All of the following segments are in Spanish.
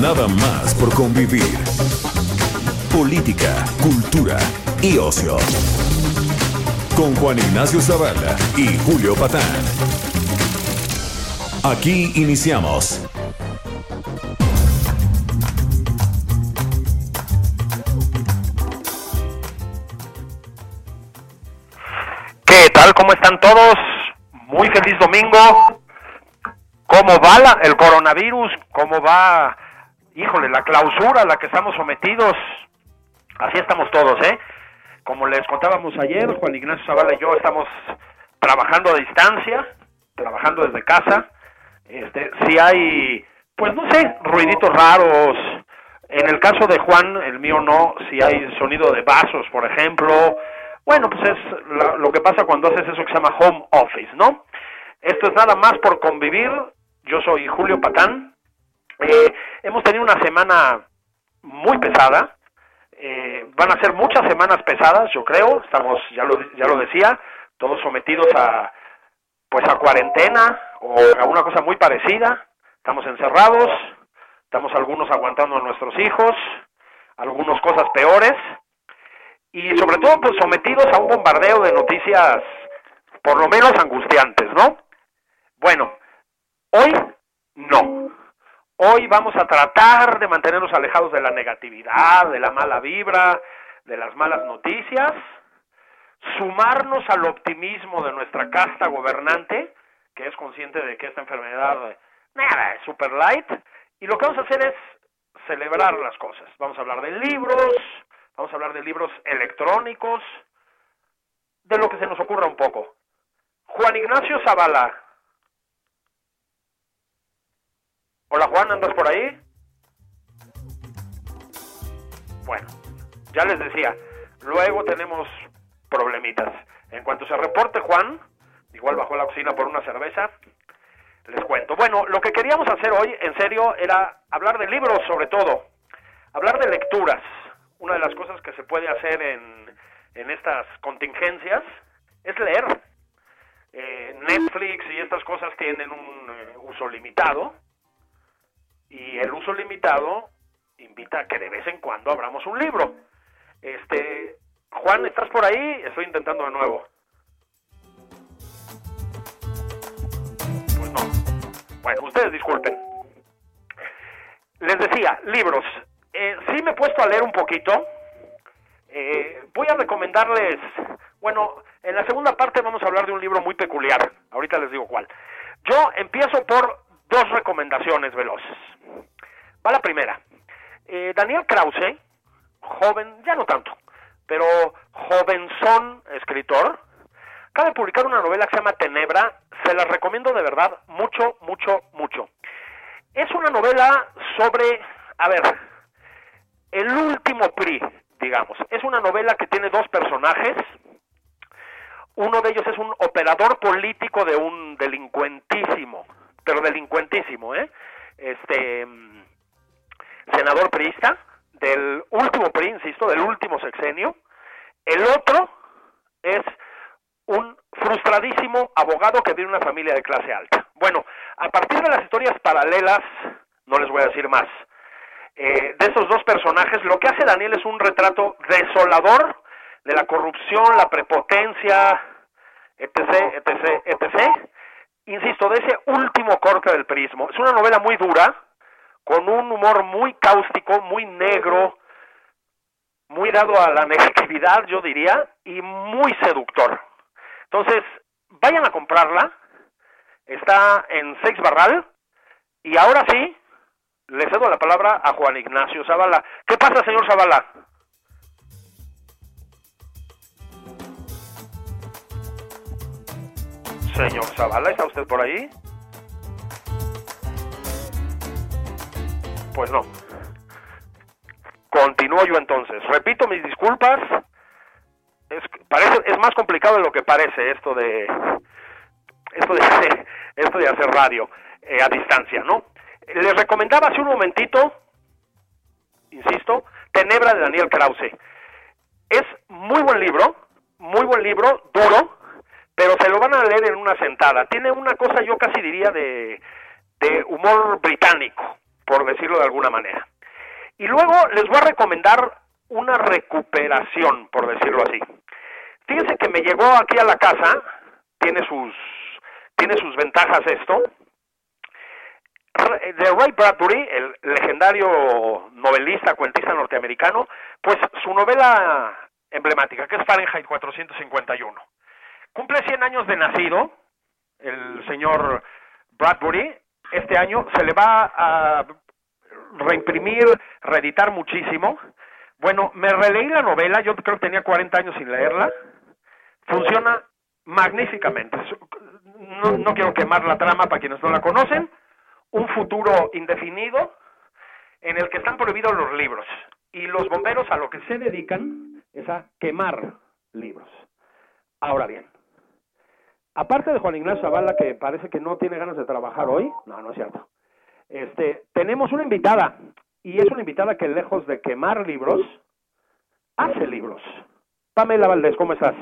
Nada más por convivir. Política, cultura y ocio. Con Juan Ignacio Zavala y Julio Patán. Aquí iniciamos. ¿Qué tal? ¿Cómo están todos? Muy feliz domingo. ¿Cómo va la- el coronavirus? ¿Cómo va, híjole, la clausura a la que estamos sometidos? Así estamos todos, ¿eh? Como les contábamos ayer, Juan Ignacio Zavala y yo estamos trabajando a distancia, trabajando desde casa. Este, si hay, pues no sé, ruiditos raros. En el caso de Juan, el mío no, si hay sonido de vasos, por ejemplo. Bueno, pues es lo que pasa cuando haces eso que se llama home office, ¿no? Esto es nada más por convivir. Yo soy Julio Patán. Eh, hemos tenido una semana muy pesada. Eh, van a ser muchas semanas pesadas, yo creo. Estamos, ya lo, ya lo decía, todos sometidos a, pues a cuarentena o a una cosa muy parecida. Estamos encerrados, estamos algunos aguantando a nuestros hijos, algunos cosas peores y sobre todo pues sometidos a un bombardeo de noticias por lo menos angustiantes, ¿no? Bueno, hoy no. Hoy vamos a tratar de mantenernos alejados de la negatividad, de la mala vibra, de las malas noticias, sumarnos al optimismo de nuestra casta gobernante, que es consciente de que esta enfermedad nada, es super light, y lo que vamos a hacer es celebrar las cosas. Vamos a hablar de libros, vamos a hablar de libros electrónicos, de lo que se nos ocurra un poco. Juan Ignacio Zavala. Hola Juan, ¿andas por ahí? Bueno, ya les decía, luego tenemos problemitas. En cuanto se reporte Juan, igual bajó la cocina por una cerveza, les cuento. Bueno, lo que queríamos hacer hoy, en serio, era hablar de libros sobre todo, hablar de lecturas. Una de las cosas que se puede hacer en, en estas contingencias es leer. Eh, Netflix y estas cosas tienen un eh, uso limitado y el uso limitado invita a que de vez en cuando abramos un libro. Este, Juan, ¿estás por ahí? Estoy intentando de nuevo. Pues no. Bueno, ustedes disculpen. Les decía, libros. Eh, sí me he puesto a leer un poquito. Eh, voy a recomendarles, bueno, en la segunda parte vamos a hablar de un libro muy peculiar. Ahorita les digo cuál. Yo empiezo por dos recomendaciones veloces. Va la primera. Eh, Daniel Krause, joven, ya no tanto, pero jovenzón escritor, acaba de publicar una novela que se llama Tenebra. Se la recomiendo de verdad mucho, mucho, mucho. Es una novela sobre, a ver, el último PRI, digamos. Es una novela que tiene dos personajes. Uno de ellos es un operador político de un delincuentísimo, pero delincuentísimo, ¿eh? Este mm, senador priista del último PRI, insisto, del último sexenio. El otro es un frustradísimo abogado que viene de una familia de clase alta. Bueno, a partir de las historias paralelas, no les voy a decir más, eh, de esos dos personajes, lo que hace Daniel es un retrato desolador de la corrupción, la prepotencia, etc., etc., etc., insisto, de ese último corte del prismo. Es una novela muy dura, con un humor muy cáustico, muy negro, muy dado a la negatividad, yo diría, y muy seductor. Entonces, vayan a comprarla, está en Sex Barral, y ahora sí, le cedo la palabra a Juan Ignacio Zavala. ¿Qué pasa, señor Zavala? Señor Zavala, ¿está usted por ahí? Pues no. Continúo yo entonces. Repito mis disculpas. Es, parece, es más complicado de lo que parece esto de esto de, esto de hacer radio eh, a distancia, ¿no? Les recomendaba hace un momentito, insisto, Tenebra de Daniel Krause. Es muy buen libro, muy buen libro, duro, pero se lo van a leer en una sentada. Tiene una cosa, yo casi diría, de, de humor británico, por decirlo de alguna manera. Y luego les voy a recomendar una recuperación, por decirlo así. Fíjense que me llegó aquí a la casa, tiene sus, tiene sus ventajas esto, de Ray Bradbury, el legendario novelista, cuentista norteamericano, pues su novela emblemática, que es Fahrenheit 451. Cumple 100 años de nacido el señor Bradbury. Este año se le va a reimprimir, reeditar muchísimo. Bueno, me releí la novela, yo creo que tenía 40 años sin leerla. Funciona magníficamente. No, no quiero quemar la trama para quienes no la conocen. Un futuro indefinido en el que están prohibidos los libros. Y los bomberos a lo que se dedican es a quemar libros. Ahora bien, aparte de Juan Ignacio Zavala, que parece que no tiene ganas de trabajar hoy, no, no es cierto. Este, tenemos una invitada, y es una invitada que lejos de quemar libros, hace libros. Pamela Valdés, ¿cómo estás?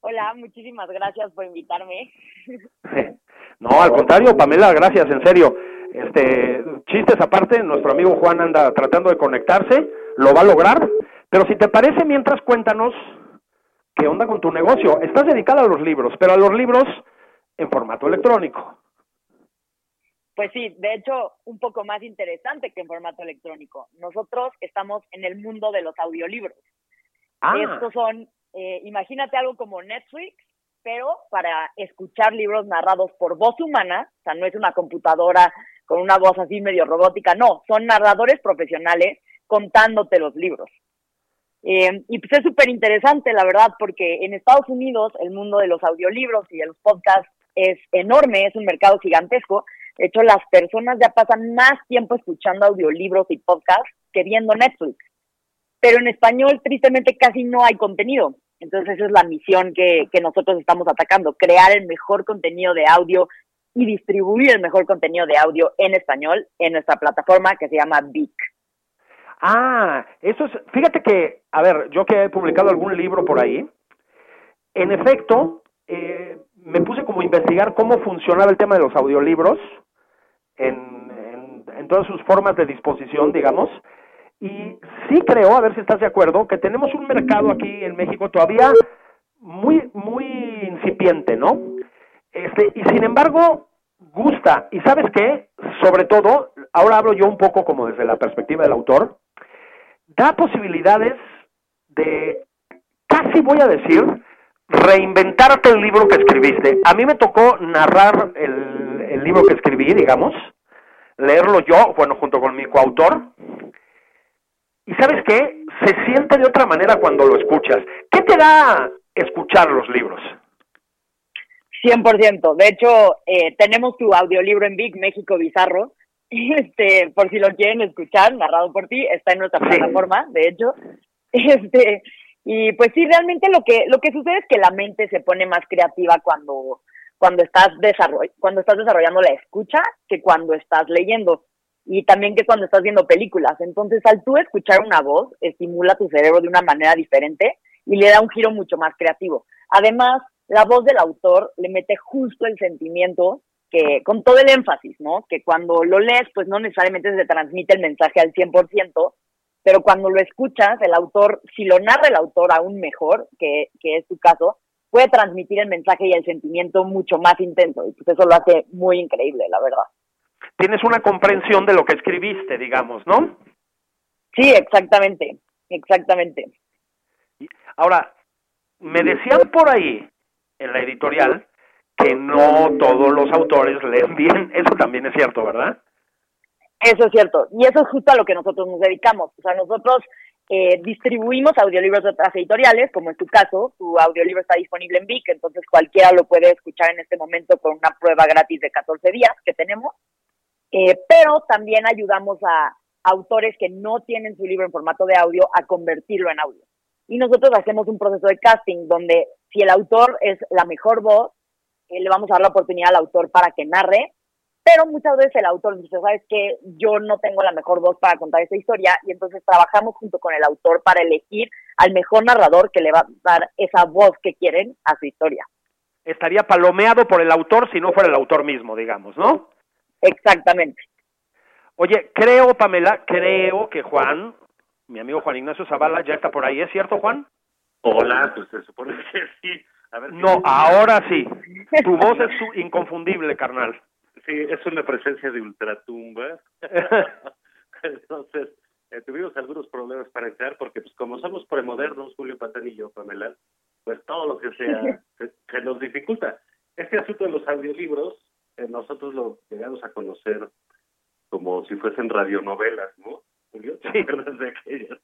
Hola, muchísimas gracias por invitarme. No, al contrario, Pamela, gracias, en serio. Este, chistes aparte, nuestro amigo Juan anda tratando de conectarse, lo va a lograr, pero si te parece, mientras cuéntanos qué onda con tu negocio. Estás dedicada a los libros, pero a los libros en formato electrónico. Pues sí, de hecho, un poco más interesante que en formato electrónico. Nosotros estamos en el mundo de los audiolibros. Ah. Estos son, eh, imagínate algo como Netflix, pero para escuchar libros narrados por voz humana, o sea, no es una computadora con una voz así medio robótica, no, son narradores profesionales contándote los libros. Eh, y pues es súper interesante, la verdad, porque en Estados Unidos el mundo de los audiolibros y de los podcasts es enorme, es un mercado gigantesco. De hecho, las personas ya pasan más tiempo escuchando audiolibros y podcasts que viendo Netflix. Pero en español, tristemente, casi no hay contenido. Entonces, esa es la misión que, que nosotros estamos atacando, crear el mejor contenido de audio y distribuir el mejor contenido de audio en español en nuestra plataforma que se llama Vic. Ah, eso es, fíjate que, a ver, yo que he publicado algún libro por ahí, en efecto, eh, me puse como a investigar cómo funcionaba el tema de los audiolibros en, en, en todas sus formas de disposición, digamos, y sí creo, a ver si estás de acuerdo, que tenemos un mercado aquí en México todavía muy, muy incipiente, ¿no? Este, y sin embargo, gusta. Y sabes qué, sobre todo, ahora hablo yo un poco como desde la perspectiva del autor, da posibilidades de, casi voy a decir, reinventarte el libro que escribiste. A mí me tocó narrar el, el libro que escribí, digamos, leerlo yo, bueno, junto con mi coautor, y sabes qué, se siente de otra manera cuando lo escuchas. ¿Qué te da escuchar los libros? 100%. De hecho, eh, tenemos tu audiolibro en Big México Bizarro. Este, por si lo quieren escuchar, narrado por ti, está en nuestra plataforma, de hecho. Este, y pues sí, realmente lo que lo que sucede es que la mente se pone más creativa cuando cuando estás desarroll cuando estás desarrollando la escucha que cuando estás leyendo y también que cuando estás viendo películas. Entonces, al tú escuchar una voz, estimula tu cerebro de una manera diferente y le da un giro mucho más creativo. Además, la voz del autor le mete justo el sentimiento que, con todo el énfasis, ¿no? Que cuando lo lees, pues no necesariamente se transmite el mensaje al 100%, pero cuando lo escuchas, el autor, si lo narra el autor aún mejor, que, que es tu caso, puede transmitir el mensaje y el sentimiento mucho más intenso. Y pues eso lo hace muy increíble, la verdad. Tienes una comprensión de lo que escribiste, digamos, ¿no? Sí, exactamente, exactamente. Ahora, me decían por ahí, en la editorial, que no todos los autores leen bien. Eso también es cierto, ¿verdad? Eso es cierto. Y eso es justo a lo que nosotros nos dedicamos. O sea, nosotros eh, distribuimos audiolibros de otras editoriales, como en tu caso, tu audiolibro está disponible en Vic, entonces cualquiera lo puede escuchar en este momento con una prueba gratis de 14 días que tenemos. Eh, pero también ayudamos a autores que no tienen su libro en formato de audio a convertirlo en audio. Y nosotros hacemos un proceso de casting donde si el autor es la mejor voz, eh, le vamos a dar la oportunidad al autor para que narre, pero muchas veces el autor dice, sabes que yo no tengo la mejor voz para contar esta historia y entonces trabajamos junto con el autor para elegir al mejor narrador que le va a dar esa voz que quieren a su historia. Estaría palomeado por el autor si no fuera el autor mismo, digamos, ¿no? Exactamente. Oye, creo, Pamela, creo que Juan, mi amigo Juan Ignacio Zavala, ya está por ahí. ¿Es cierto, Juan? Hola, pues se supone que sí. No, ahora sí. Tu voz es inconfundible, carnal. Sí, es una presencia de ultratumba. Entonces, eh, tuvimos algunos problemas para entrar porque, pues, como somos premodernos, Julio Patán y yo, Pamela, pues todo lo que sea se, nos dificulta. Este asunto de los audiolibros, eh, nosotros lo llegamos a conocer como si fuesen radionovelas, ¿no? Julio, ¿te acuerdas de aquellas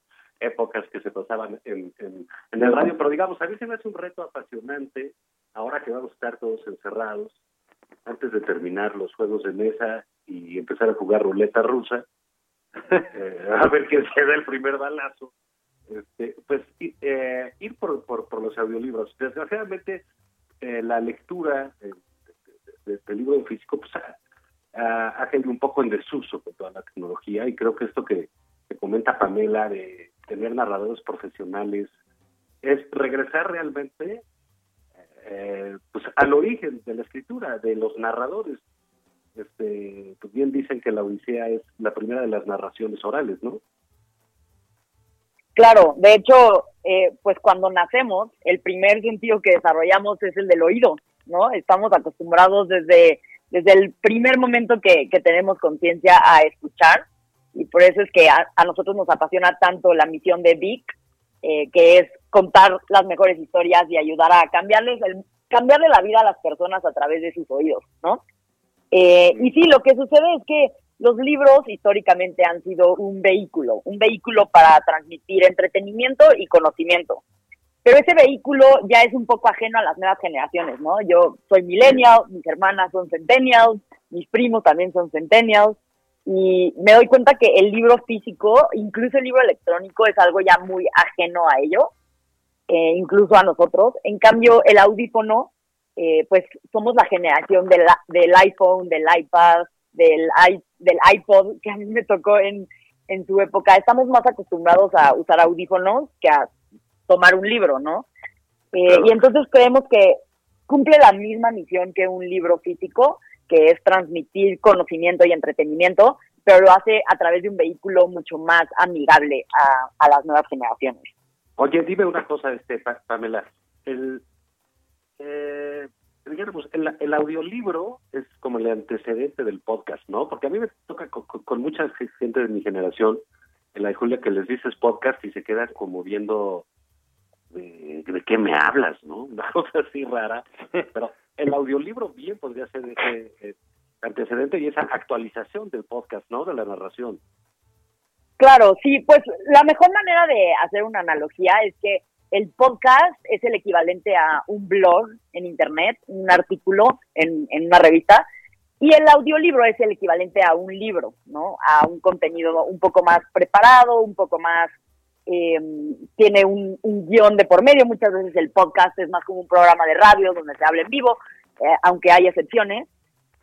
épocas que se pasaban en, en, el radio? Pero digamos, a mí se me hace un reto apasionante, ahora que vamos a estar todos encerrados, antes de terminar los juegos de mesa y empezar a jugar ruleta rusa, eh, a ver quién se da el primer balazo. Este, pues eh, ir por, por, por, los audiolibros. Desgraciadamente, eh, la lectura del de, libro físico pues, ha, caído un poco en desuso con toda la tecnología y creo que esto que, comenta Pamela de tener narradores profesionales es regresar realmente eh, pues al origen de la escritura, de los narradores. Este, pues bien dicen que la Odisea es la primera de las narraciones orales, ¿no? Claro, de hecho, eh, pues cuando nacemos, el primer sentido que desarrollamos es el del oído, ¿no? Estamos acostumbrados desde desde el primer momento que, tenemos conciencia a escuchar y por eso es que a, nosotros nos apasiona tanto la misión de Vic, eh, que es contar las mejores historias y ayudar a cambiarles el, cambiarle la vida a las personas a través de sus oídos, ¿no? Eh, y sí, lo que sucede es que los libros históricamente han sido un vehículo, un vehículo para transmitir entretenimiento y conocimiento pero ese vehículo ya es un poco ajeno a las nuevas generaciones, ¿no? Yo soy millennial, mis hermanas son centennials, mis primos también son centennials, y me doy cuenta que el libro físico, incluso el libro electrónico, es algo ya muy ajeno a ello, eh, incluso a nosotros. En cambio, el audífono, eh, pues somos la generación del, del iPhone, del iPad, del, del iPod, que a mí me tocó en, en su época. Estamos más acostumbrados a usar audífonos que a tomar un libro, ¿no? Eh, y entonces creemos que cumple la misma misión que un libro físico, que es transmitir conocimiento y entretenimiento, pero lo hace a través de un vehículo mucho más amigable a, las nuevas generaciones. Oye, dime una cosa, este, Pamela. El, eh, el, el, audiolibro es como el antecedente del podcast, ¿no? Porque a mí me toca con, mucha gente de mi generación, en la de Julia, que les dices podcast y se quedan como viendo de, qué me hablas, ¿no? Una cosa así rara, pero el audiolibro bien podría ser ese eh, antecedente y esa actualización del podcast, ¿no? De la narración. Claro, sí, pues la mejor manera de hacer una analogía es que el podcast es el equivalente a un blog en internet, un artículo en, en una revista, y el audiolibro es el equivalente a un libro, ¿no? A un contenido un poco más preparado, un poco más eh, tiene un, guion de por medio, muchas veces el podcast es más como un programa de radio donde se habla en vivo, eh, aunque hay excepciones,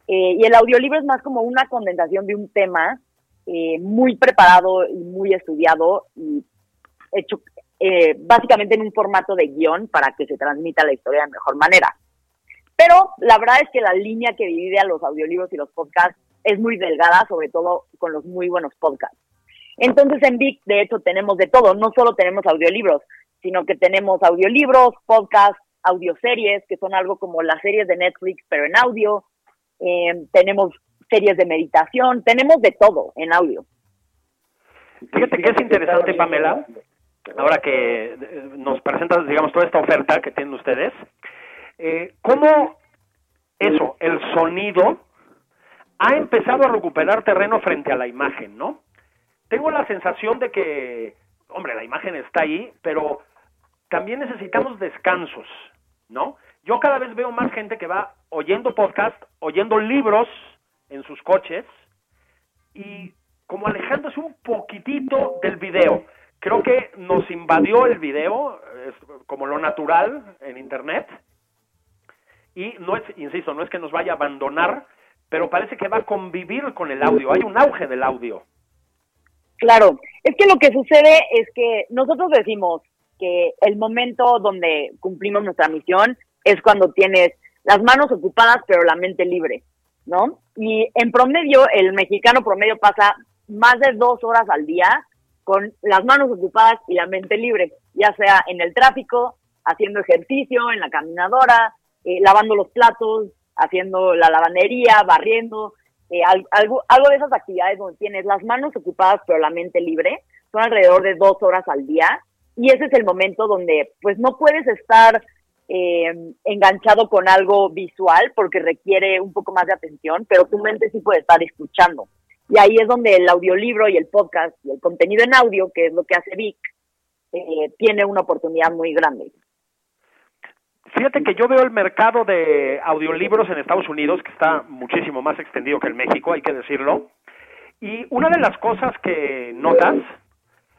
eh, y el audiolibro es más como una condensación de un tema eh, muy preparado y muy estudiado y hecho básicamente en un formato de guion para que se transmita la historia de mejor manera. Pero la verdad es que la línea que divide a los audiolibros y los podcasts es muy delgada, sobre todo con los muy buenos podcasts. Entonces en Vic, de hecho, tenemos de todo. No solo tenemos audiolibros, sino que tenemos audiolibros, podcasts, audioseries, que son algo como las series de Netflix, pero en audio. Eh, tenemos series de meditación, tenemos de todo en audio. Fíjate que es interesante, Pamela, ahora que eh, nos presentas, digamos, toda esta oferta que tienen ustedes, eh, cómo eso, el sonido, ha empezado a recuperar terreno frente a la imagen, ¿no? Tengo la sensación de que hombre, la imagen está ahí, pero también necesitamos descansos, ¿no? Yo cada vez veo más gente que va oyendo podcast, oyendo libros en sus coches y como alejándose un poquitito del video. Creo que nos invadió el video, como lo natural en Internet, y no es, insisto, no es que nos vaya a abandonar, pero parece que va a convivir con el audio. Hay un auge del audio. Claro, es que lo que sucede es que nosotros decimos que el momento donde cumplimos nuestra misión es cuando tienes las manos ocupadas pero la mente libre, ¿no? Y en promedio, el mexicano promedio pasa más de dos horas al día con las manos ocupadas y la mente libre, ya sea en el tráfico, haciendo ejercicio, en la caminadora, eh, lavando los platos, haciendo la lavandería, barriendo, eh, algo, de esas actividades donde tienes las manos ocupadas pero la mente libre, son alrededor de dos horas al día y ese es el momento donde pues no puedes estar eh, enganchado con algo visual porque requiere un poco más de atención, pero tu mente sí puede estar escuchando. Y ahí es donde el audiolibro y el podcast y el contenido en audio, que es lo que hace Vic, eh, tiene una oportunidad muy grande. Fíjate que yo veo el mercado de audiolibros en Estados Unidos, que está muchísimo más extendido que en México, hay que decirlo. Y una de las cosas que notas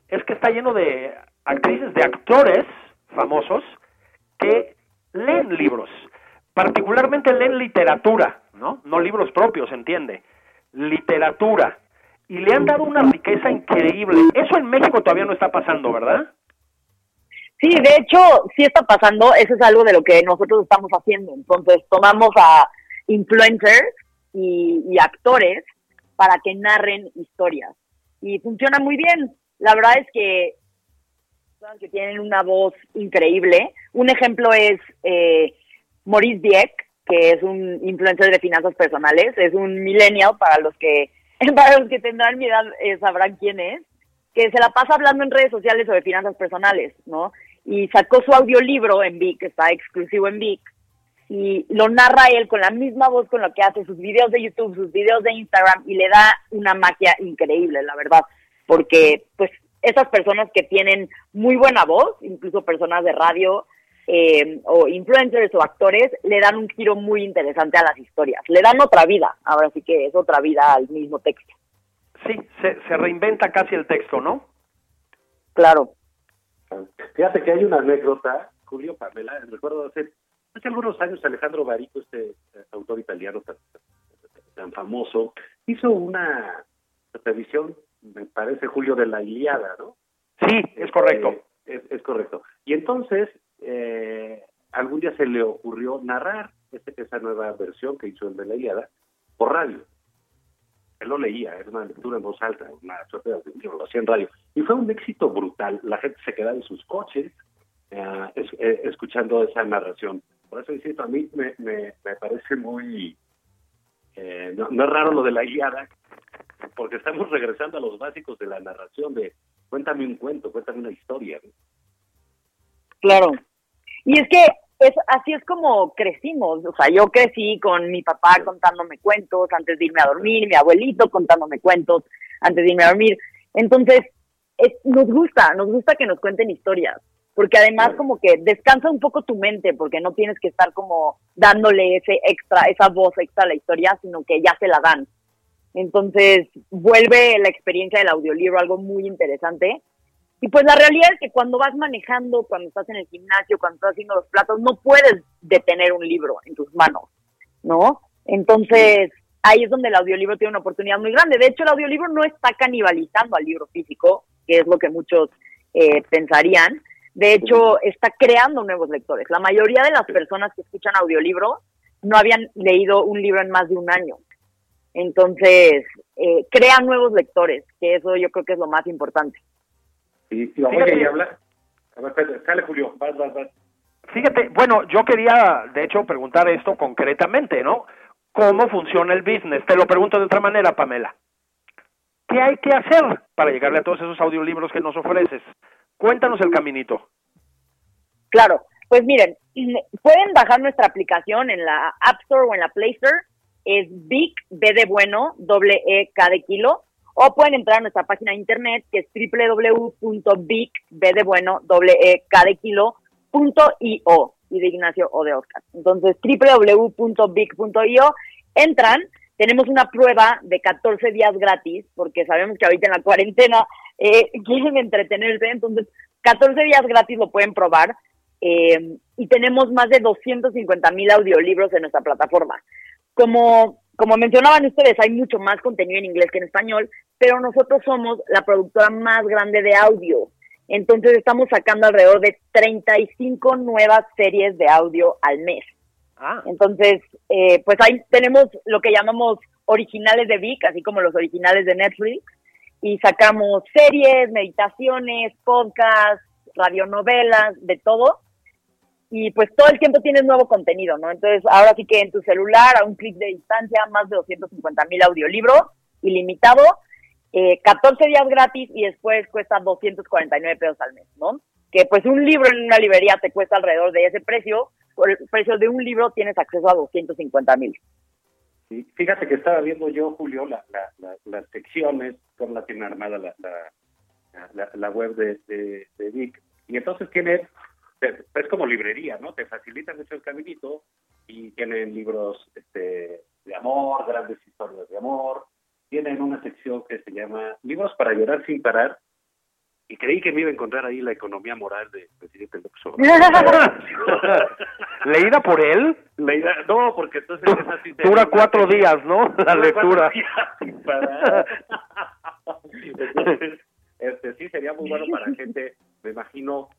es que está lleno de actrices, de actores famosos que leen libros, particularmente leen literatura, ¿no? No libros propios, entiende, literatura. Y le han dado una riqueza increíble. Eso en México todavía no está pasando, ¿verdad? Sí, de hecho, sí está pasando. Eso es algo de lo que nosotros estamos haciendo. Entonces, tomamos a influencers y, actores para que narren historias. Y funciona muy bien. La verdad es que que tienen una voz increíble. Un ejemplo es eh, Maurice Dieck, que es un influencer de finanzas personales, es un millennial para los que para los que tendrán mi edad eh, sabrán quién es, que se la pasa hablando en redes sociales sobre finanzas personales, ¿no? Y sacó su audiolibro en Vic, que está exclusivo en Vic, y lo narra él con la misma voz con la que hace sus videos de YouTube, sus videos de Instagram, y le da una magia increíble, la verdad, porque pues esas personas que tienen muy buena voz, incluso personas de radio eh, o influencers o actores, le dan un giro muy interesante a las historias. Le dan otra vida, ahora sí que es otra vida al mismo texto. Sí, se, se reinventa casi el texto, ¿no? Claro. Fíjate que hay una anécdota, Julio Pamela, recuerdo hace, hace algunos años Alejandro Barico, este eh, autor italiano tan, tan famoso, hizo una revisión me parece Julio de la Iliada, ¿no? Sí, es correcto. Eh, es, correcto. Y entonces, eh, algún día se le ocurrió narrar este, esa nueva versión que hizo el de la Iliada por radio. Él lo leía, era una lectura en voz alta, una suerte de lo hacía en radio. Y fue un éxito brutal. La gente se quedaba en sus coches eh, escuchando esa narración. Por eso insisto, a mí me, me, parece muy... no, no, es raro lo de la Iliada, porque estamos regresando a los básicos de la narración de cuéntame un cuento, cuéntame una historia. Claro. Y es que es así es como crecimos, o sea, yo crecí con mi papá contándome cuentos antes de irme a dormir, mi abuelito contándome cuentos antes de irme a dormir. Entonces, nos gusta, nos gusta que nos cuenten historias, porque además como que descansa un poco tu mente, porque no tienes que estar como dándole ese extra, esa voz extra a la historia, sino que ya se la dan. Entonces, vuelve la experiencia del audiolibro algo muy interesante. Y pues la realidad es que cuando vas manejando, cuando estás en el gimnasio, cuando estás haciendo los platos, no puedes detener un libro en tus manos, ¿no? Entonces, ahí es donde el audiolibro tiene una oportunidad muy grande. De hecho, el audiolibro no está canibalizando al libro físico, que es lo que muchos eh, pensarían. De hecho, está creando nuevos lectores. La mayoría de las personas que escuchan audiolibro no habían leído un libro en más de un año. Entonces, eh, crea nuevos lectores, que eso yo creo que es lo más importante. Oye, y habla. A ver, sale Julio, vas, vas, vas. Fíjate, bueno, yo quería, de hecho, preguntar esto concretamente, ¿no? ¿Cómo funciona el business? Te lo pregunto de otra manera, Pamela. ¿Qué hay que hacer para llegarle a todos esos audiolibros que nos ofreces? Cuéntanos el caminito. Claro, pues miren, pueden bajar nuestra aplicación en la App Store o en la Play Store es Big B de bueno, doble E K de kilo, o pueden entrar a nuestra página de internet que es de bueno, doble e, de kilo, punto io, y de Ignacio o de Oscar. Entonces, www.bic.io, entran, tenemos una prueba de 14 días gratis, porque sabemos que ahorita en la cuarentena eh, quieren entretenerse, entonces 14 días gratis lo pueden probar. Eh, y tenemos más de 250 mil audiolibros en nuestra plataforma. Como, como mencionaban ustedes, hay mucho más contenido en inglés que en español, pero nosotros somos la productora más grande de audio. Entonces estamos sacando alrededor de 35 nuevas series de audio al mes. Ah. Entonces, eh, pues ahí tenemos lo que llamamos originales de Vic, así como los originales de Netflix, y sacamos series, meditaciones, podcasts, radionovelas, de todo. Y pues todo el tiempo tienes nuevo contenido, ¿no? Entonces, ahora sí que en tu celular, a un clic de distancia, más de 250 mil audiolibros, ilimitado, eh, 14 días gratis y después cuesta 249 pesos al mes, ¿no? Que pues un libro en una librería te cuesta alrededor de ese precio, por el precio de un libro tienes acceso a 250 mil. Fíjate que estaba viendo yo, Julio, la, las secciones, con la tiene armada la, la, web de, de, Vic, y entonces tiene, es como librería, ¿no? Te facilitan mucho el caminito y tienen libros este, de amor, grandes historias de amor, tienen una sección que se llama Libros para llorar sin parar, y creí que me iba a encontrar ahí la economía moral de presidente López ¿Leída por él? Leída, no, porque entonces es así. Dura cuatro días, ¿no? La lectura. este, sí, sería muy bueno para gente, me imagino,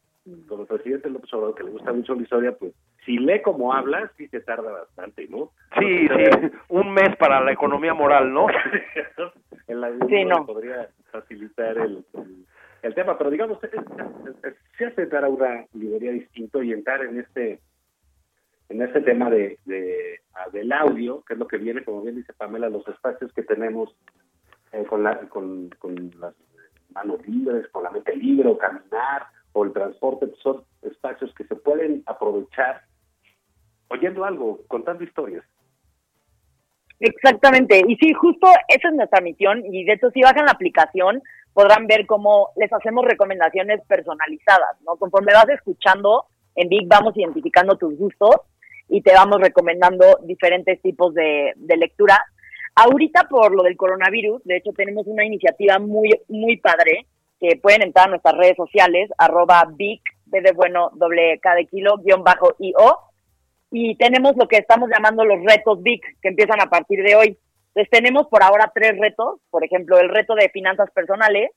como presidente López Obrador, que le gusta mucho la historia, pues si lee como habla, sí se tarda bastante, ¿no? Sí, sí, un mes para la economía moral, ¿no? en la sí, no. podría facilitar el, el, tema, pero digamos, se hace dar una librería distinto y entrar en este en este tema de, de del audio, que es lo que viene, como bien dice Pamela, los espacios que tenemos eh, con, la, con, con las manos libres, con la mente libre, caminar, o el transporte, son espacios que se pueden aprovechar oyendo algo, contando historias. Exactamente, y sí, justo esa es nuestra misión, y de hecho si bajan la aplicación podrán ver cómo les hacemos recomendaciones personalizadas, ¿no? Conforme vas escuchando, en Big vamos identificando tus gustos y te vamos recomendando diferentes tipos de, de lectura. Ahorita por lo del coronavirus, de hecho tenemos una iniciativa muy, muy padre, pueden entrar a nuestras redes sociales, arroba Big, de bueno, doble K de kilo, guion bajo IO, y tenemos lo que estamos llamando los retos Big, que empiezan a partir de hoy. Entonces tenemos por ahora tres retos, por ejemplo, el reto de finanzas personales,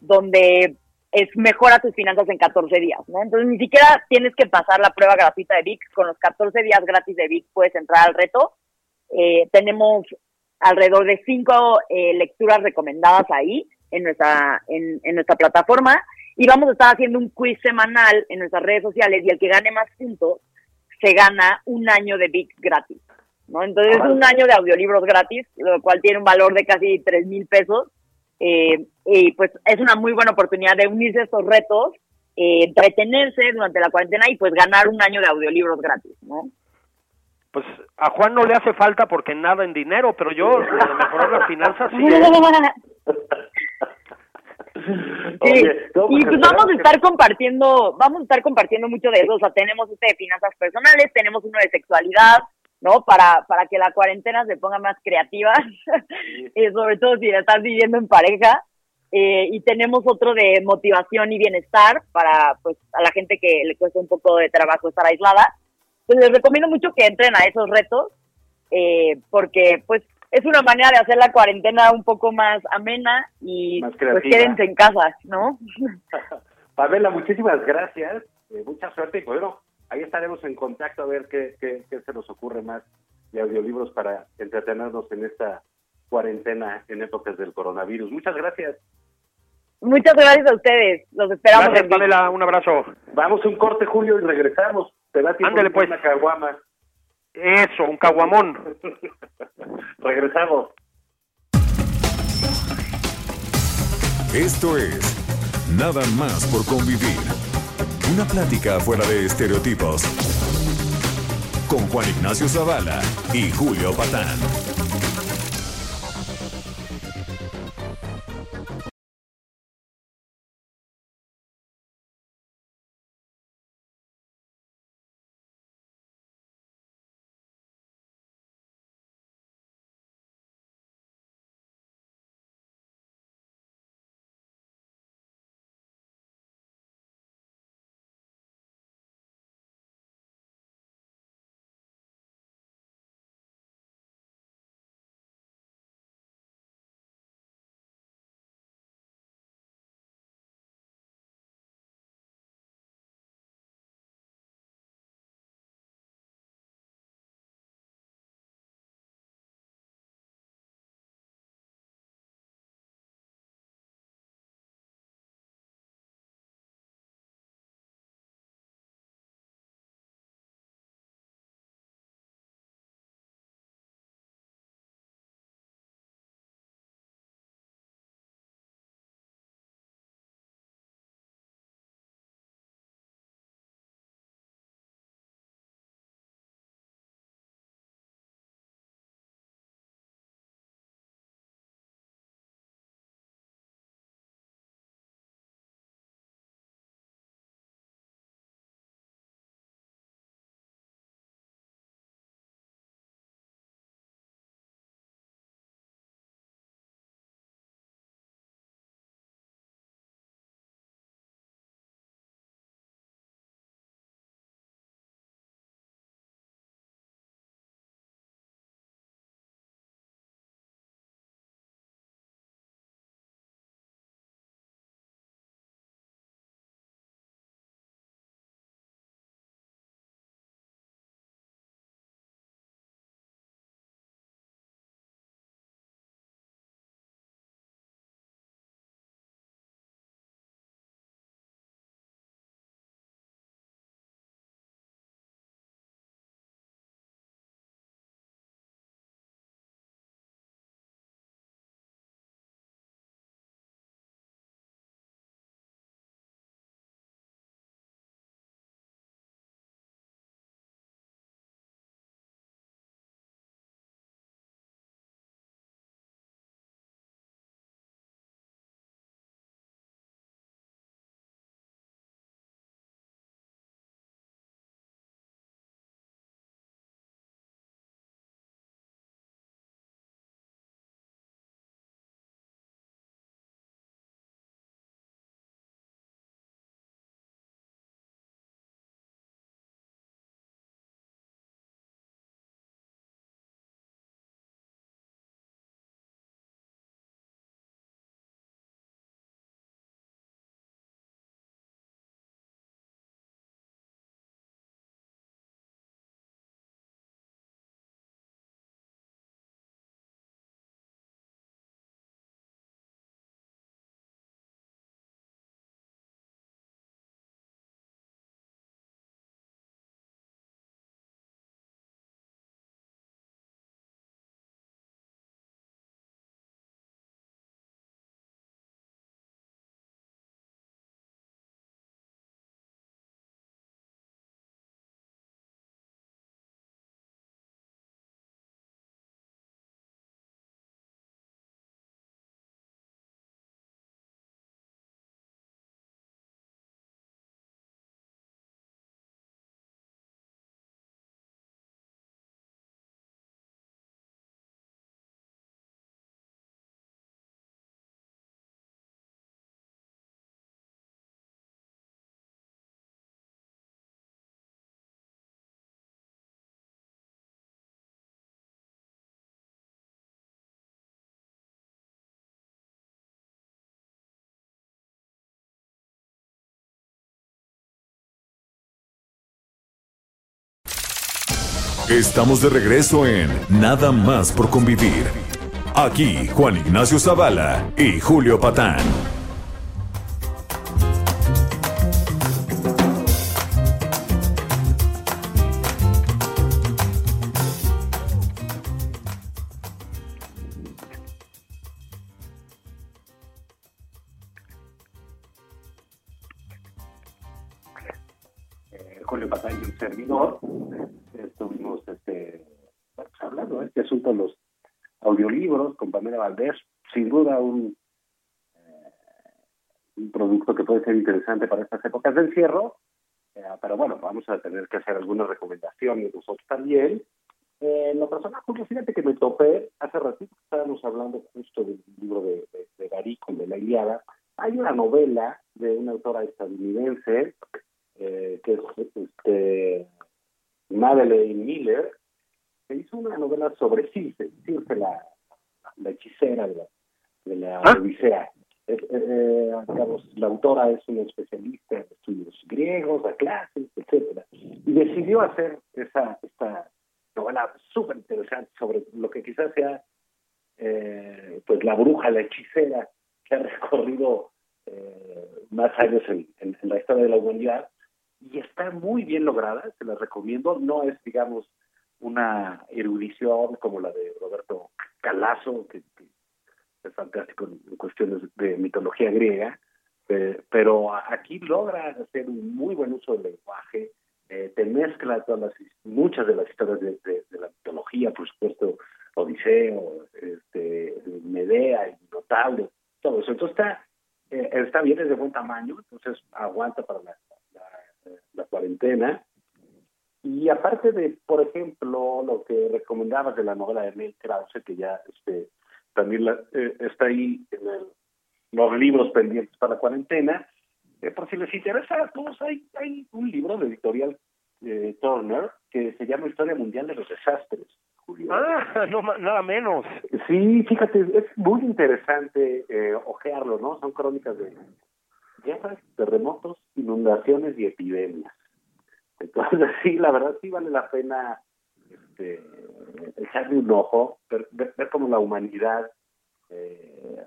donde es mejora tus finanzas en 14 días. Entonces ni siquiera tienes que pasar la prueba gratuita de Vic, con los 14 días gratis de Vic puedes entrar al reto. Eh, tenemos alrededor de cinco eh, lecturas recomendadas ahí en nuestra, en, en nuestra plataforma y vamos a estar haciendo un quiz semanal en nuestras redes sociales y el que gane más puntos se gana un año de Vic gratis, ¿no? Entonces es un año de audiolibros gratis, lo cual tiene un valor de casi tres mil pesos. Eh, y pues es una muy buena oportunidad de unirse a estos retos, eh, entretenerse durante la cuarentena y pues ganar un año de audiolibros gratis, ¿no? Pues a Juan no le hace falta porque nada en dinero, pero yo de mejorar las finanzas sí. Sí, y pues vamos a estar compartiendo, vamos a estar compartiendo mucho de eso, o sea, tenemos este de finanzas personales, tenemos uno de sexualidad, ¿no? Para, para que la cuarentena se ponga más creativa, y sobre todo si la estás viviendo en pareja, eh, y tenemos otro de motivación y bienestar para, pues, a la gente que le cuesta un poco de trabajo estar aislada, pues les recomiendo mucho que entren a esos retos, eh, porque, pues, es una manera de hacer la cuarentena un poco más amena y pues quédense en casa, ¿no? Pamela, muchísimas gracias, eh, mucha suerte y pues, bueno, ahí estaremos en contacto a ver qué, qué, se nos ocurre más de audiolibros para entretenernos en esta cuarentena en épocas del coronavirus. Muchas gracias. Muchas gracias a ustedes. Los esperamos. Gracias, Pamela. Un abrazo. Vamos a un corte, Julio, y regresamos. Te da tiempo Ándale, pues. una caguama. Eso, un caguamón. Regresamos. Esto es Nada más por convivir. Una plática fuera de estereotipos. Con Juan Ignacio Zavala y Julio Patán. Estamos de regreso en Nada más por convivir. Aquí Juan Ignacio Zavala y Julio Patán. Valdés, sin duda un, eh, un producto que puede ser interesante para estas épocas de encierro, eh, pero bueno, vamos a tener que hacer algunas recomendaciones nosotros también. Eh, en lo personal, Julio, fíjate que me topé hace ratito, estábamos hablando justo del libro de, de, de Garícon, de la Iliada, hay una novela de una autora estadounidense eh, que es este, Madeleine Miller, que hizo una novela sobre Circe, Circe la, la hechicera de la, de la ¿Ah? Odisea. Eh, eh, digamos, la autora es una especialista en estudios griegos, de clases, etcétera, y decidió hacer esa esta novela súper interesante sobre lo que quizás sea eh, pues la bruja, la hechicera que ha recorrido eh, más años en, en, en la historia de la humanidad y está muy bien lograda, se la recomiendo, no es, digamos, una erudición como la de Roberto Calazo, que, que es fantástico en, cuestiones de mitología griega, pero aquí logra hacer un muy buen uso del lenguaje, eh, te mezcla todas las, muchas de las historias de, la mitología, por supuesto, Odiseo, este, Medea, Minotauro, todo eso. Entonces está, eh, está bien, es de buen tamaño, entonces aguanta para la cuarentena. Y aparte de, por ejemplo, lo que recomendabas de la novela de Mel Krause, que ya este, también la, eh, está ahí en el, los libros pendientes para la cuarentena, eh, por si les interesa a todos, hay, hay un libro de editorial eh, Turner que se llama Historia Mundial de los Desastres. Julio. Ah, no, nada menos. Sí, fíjate, es muy interesante eh, ojearlo, ¿no? Son crónicas de guerras, terremotos, inundaciones y epidemias. Entonces, sí, la verdad sí vale la pena este, echarle un ojo, ver, ver, cómo la humanidad eh,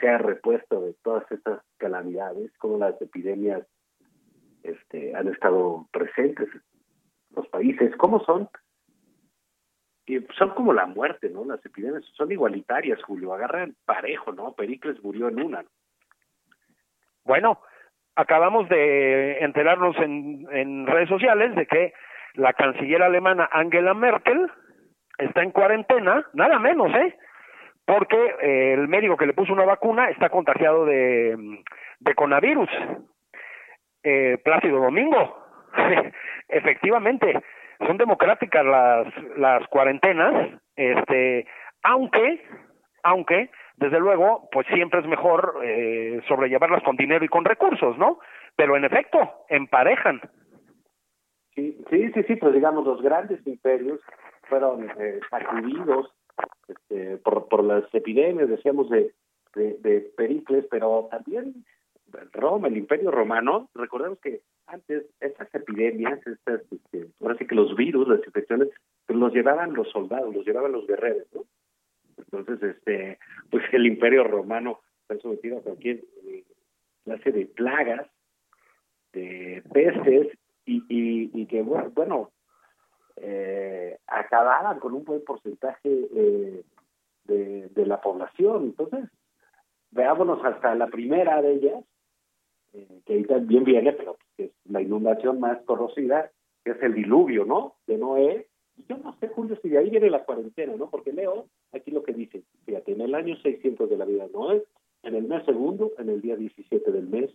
se ha repuesto de todas estas calamidades, cómo las epidemias este, han estado presentes en los países, cómo son que son como la muerte, ¿no? Las epidemias son igualitarias, Julio, agarran parejo, ¿no? Pericles murió en una. ¿no? Bueno, acabamos de enterarnos en, en redes sociales de que la canciller alemana Angela Merkel está en cuarentena, nada menos, ¿eh? Porque eh, el médico que le puso una vacuna está contagiado de, de coronavirus. Eh, Plácido Domingo. Efectivamente, son democráticas las, las cuarentenas, este, aunque, aunque, desde luego, pues siempre es mejor eh, sobrellevarlas con dinero y con recursos, ¿no? Pero en efecto, emparejan. Sí, sí, sí, sí, pues digamos, los grandes imperios fueron eh, este, por, por las epidemias, decíamos, de, de, de Pericles, pero también Roma, el imperio romano, recordemos que antes estas epidemias, estas, este, ahora sí que los virus, las infecciones, pues los llevaban los soldados, los llevaban los guerreros, ¿no? Entonces, este, pues el imperio romano está sometido a cualquier eh, clase de plagas, de pestes, y, y, y que, bueno, eh, acababan con un buen porcentaje eh, de, de la población. Entonces, veámonos hasta la primera de ellas, eh, que ahí también viene, pero es la inundación más conocida, que es el diluvio, ¿no? De Noé. Yo no sé, Julio, si de ahí viene la cuarentena, ¿no? Porque leo aquí lo que dice, fíjate, en el año 600 de la vida de Noé, en el mes segundo, en el día 17 del mes,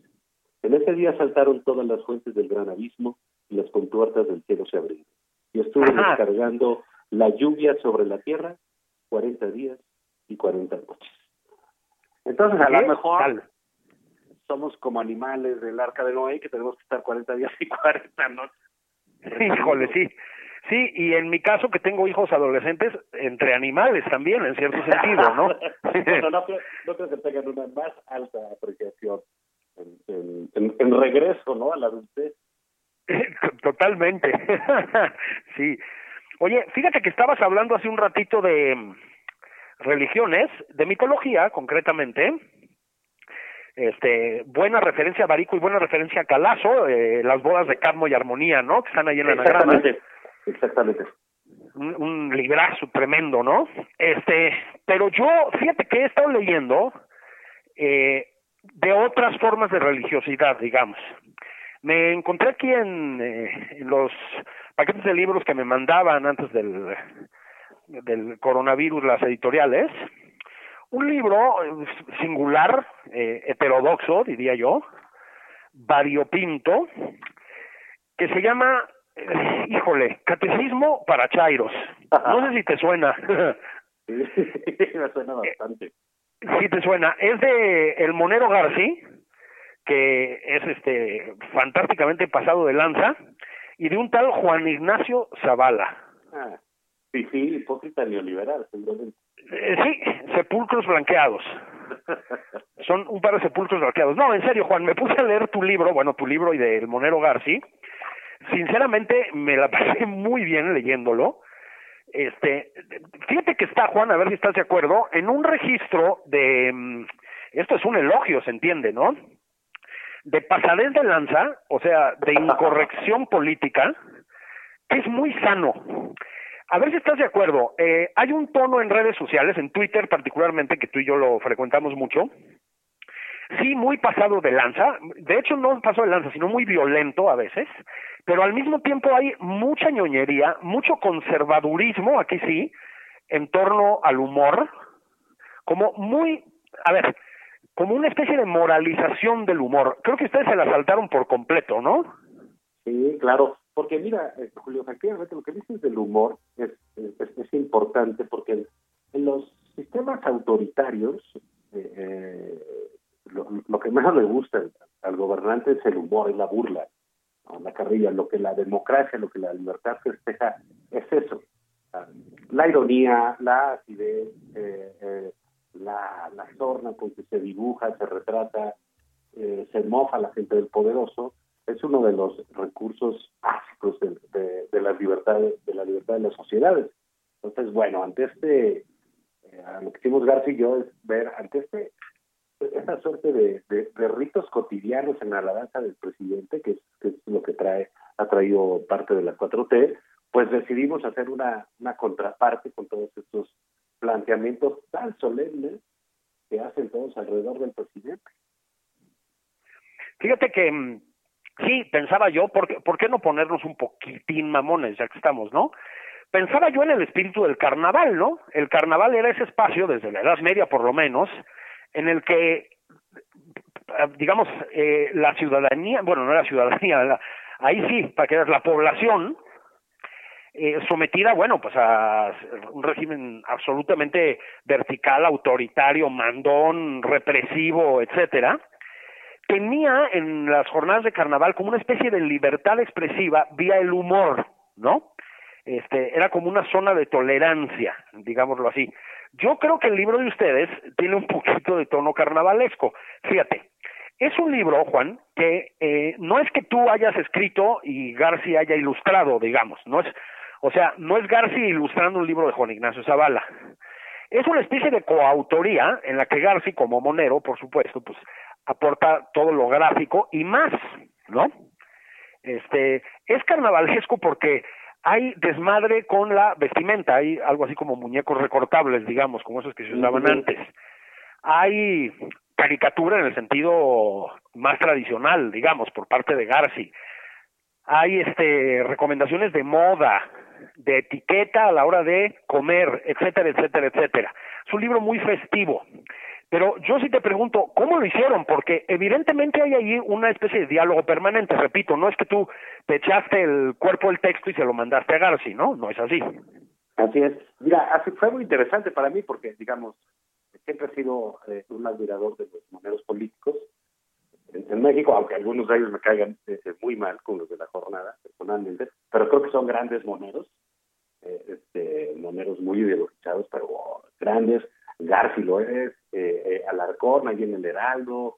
en ese día saltaron todas las fuentes del gran abismo y las compuertas del cielo se abrieron. Y estuvo Ajá. descargando la lluvia sobre la tierra 40 días y 40 noches. Entonces, a ¿Qué lo mejor tal? somos como animales del arca de Noé que tenemos que estar 40 días y 40 noches. Híjole, sí. Sí, y en mi caso que tengo hijos adolescentes, entre animales también, en cierto sentido, ¿no? bueno, no, creo, no creo que tengan una más alta apreciación en, en, en, en regreso, ¿no? A la adultez. Totalmente. sí. Oye, fíjate que estabas hablando hace un ratito de mm, religiones, de mitología concretamente. Este, buena referencia a Barico y buena referencia a Calazo, eh, las bodas de Cadmo y Armonía, ¿no? Que están ahí en la anagrama. Exactamente. Un, un librazo tremendo, ¿no? Este, pero yo, fíjate que he estado leyendo eh, de otras formas de religiosidad, digamos. Me encontré aquí en, eh, los paquetes de libros que me mandaban antes del, del coronavirus, las editoriales, un libro eh, singular, eh, heterodoxo, diría yo, variopinto, que se llama, eh, híjole, Catecismo para Chairos. No sé si te suena. Sí, me suena bastante. Sí te suena. Es de El Monero García, que es este fantásticamente pasado de lanza, y de un tal Juan Ignacio Zavala. Ah, sí, sí, hipócrita neoliberal, seguramente. Eh, sí, sepulcros blanqueados. Son un par de sepulcros blanqueados. No, en serio, Juan, me puse a leer tu libro, bueno, tu libro y del Monero Garci. Sinceramente, me la pasé muy bien leyéndolo. Este, fíjate que está, Juan, a ver si estás de acuerdo, en un registro de, mm, esto es un elogio, se entiende, ¿no? De pasadez de lanza, o sea, de incorrección política, que es muy sano. A ver si estás de acuerdo. Eh, hay un tono en redes sociales, en Twitter particularmente, que tú y yo lo frecuentamos mucho. Sí, muy pasado de lanza. De hecho, no pasado de lanza, sino muy violento a veces. Pero al mismo tiempo hay mucha ñoñería, mucho conservadurismo, aquí sí, en torno al humor. Como muy, a ver, como una especie de moralización del humor. Creo que ustedes se la saltaron por completo, ¿no? Sí, claro. Porque mira, eh, Julio, efectivamente lo que dices del humor es, es, importante porque en los sistemas autoritarios eh, eh, lo, lo, que más le gusta al gobernante es el humor, es la burla, ¿no? la carrilla. Lo que la democracia, lo que la libertad festeja es eso. La ironía, la acidez, eh, eh, la, la sorna con que se dibuja, se retrata, eh, se mofa la gente del poderoso, es uno de los recursos básicos de, de, de las libertades, de la libertad de las sociedades. Entonces, bueno, ante este, eh, lo que hicimos García y yo es ver ante este esa suerte de, ritos cotidianos en la danza del presidente, que es, que es lo que trae ha traído parte de la 4T, pues decidimos hacer una, una contraparte con todos estos planteamientos tan solemnes que hacen todos alrededor del presidente. Fíjate que mm, sí, pensaba yo, ¿por qué, ¿por qué no ponernos un poquitín mamones ya que estamos, no? Pensaba yo en el espíritu del carnaval, ¿no? El carnaval era ese espacio, desde la Edad Media por lo menos, en el que, digamos, eh, la ciudadanía, bueno, no la ciudadanía, la, ahí sí, para que la población, eh, sometida, bueno, pues a un régimen absolutamente vertical, autoritario, mandón, represivo, etcétera, tenía en las jornadas de carnaval como una especie de libertad expresiva vía el humor, ¿no? Este, era como una zona de tolerancia, digámoslo así. Yo creo que el libro de ustedes tiene un poquito de tono carnavalesco. Fíjate, es un libro, Juan, que eh, no es que tú hayas escrito y García haya ilustrado, digamos, no es, o sea, no es García ilustrando un libro de Juan Ignacio Zavala. Es una especie de coautoría en la que García, como monero, por supuesto, pues aporta todo lo gráfico y más, ¿no? Este, es carnavalesco porque hay desmadre con la vestimenta, hay algo así como muñecos recortables, digamos, como esos que se usaban antes. Hay caricatura en el sentido más tradicional, digamos, por parte de Garci. Hay este recomendaciones de moda, de etiqueta a la hora de comer, etcétera, etcétera, etcétera. Es un libro muy festivo. Pero yo sí te pregunto, ¿cómo lo hicieron? Porque evidentemente hay ahí una especie de diálogo permanente, repito, no es que tú te echaste el cuerpo del texto y se lo mandaste a Garci, ¿no? No es así. Así es. Mira, así fue muy interesante para mí porque, digamos, siempre he sido eh, un admirador de los moneros políticos en, México, aunque algunos de ellos me caigan eh, muy mal con los de la jornada, personalmente, pero creo que son grandes moneros, eh, este, moneros muy ideologizados, pero grandes. Garci lo es, eh, Alarcón ahí en el Heraldo,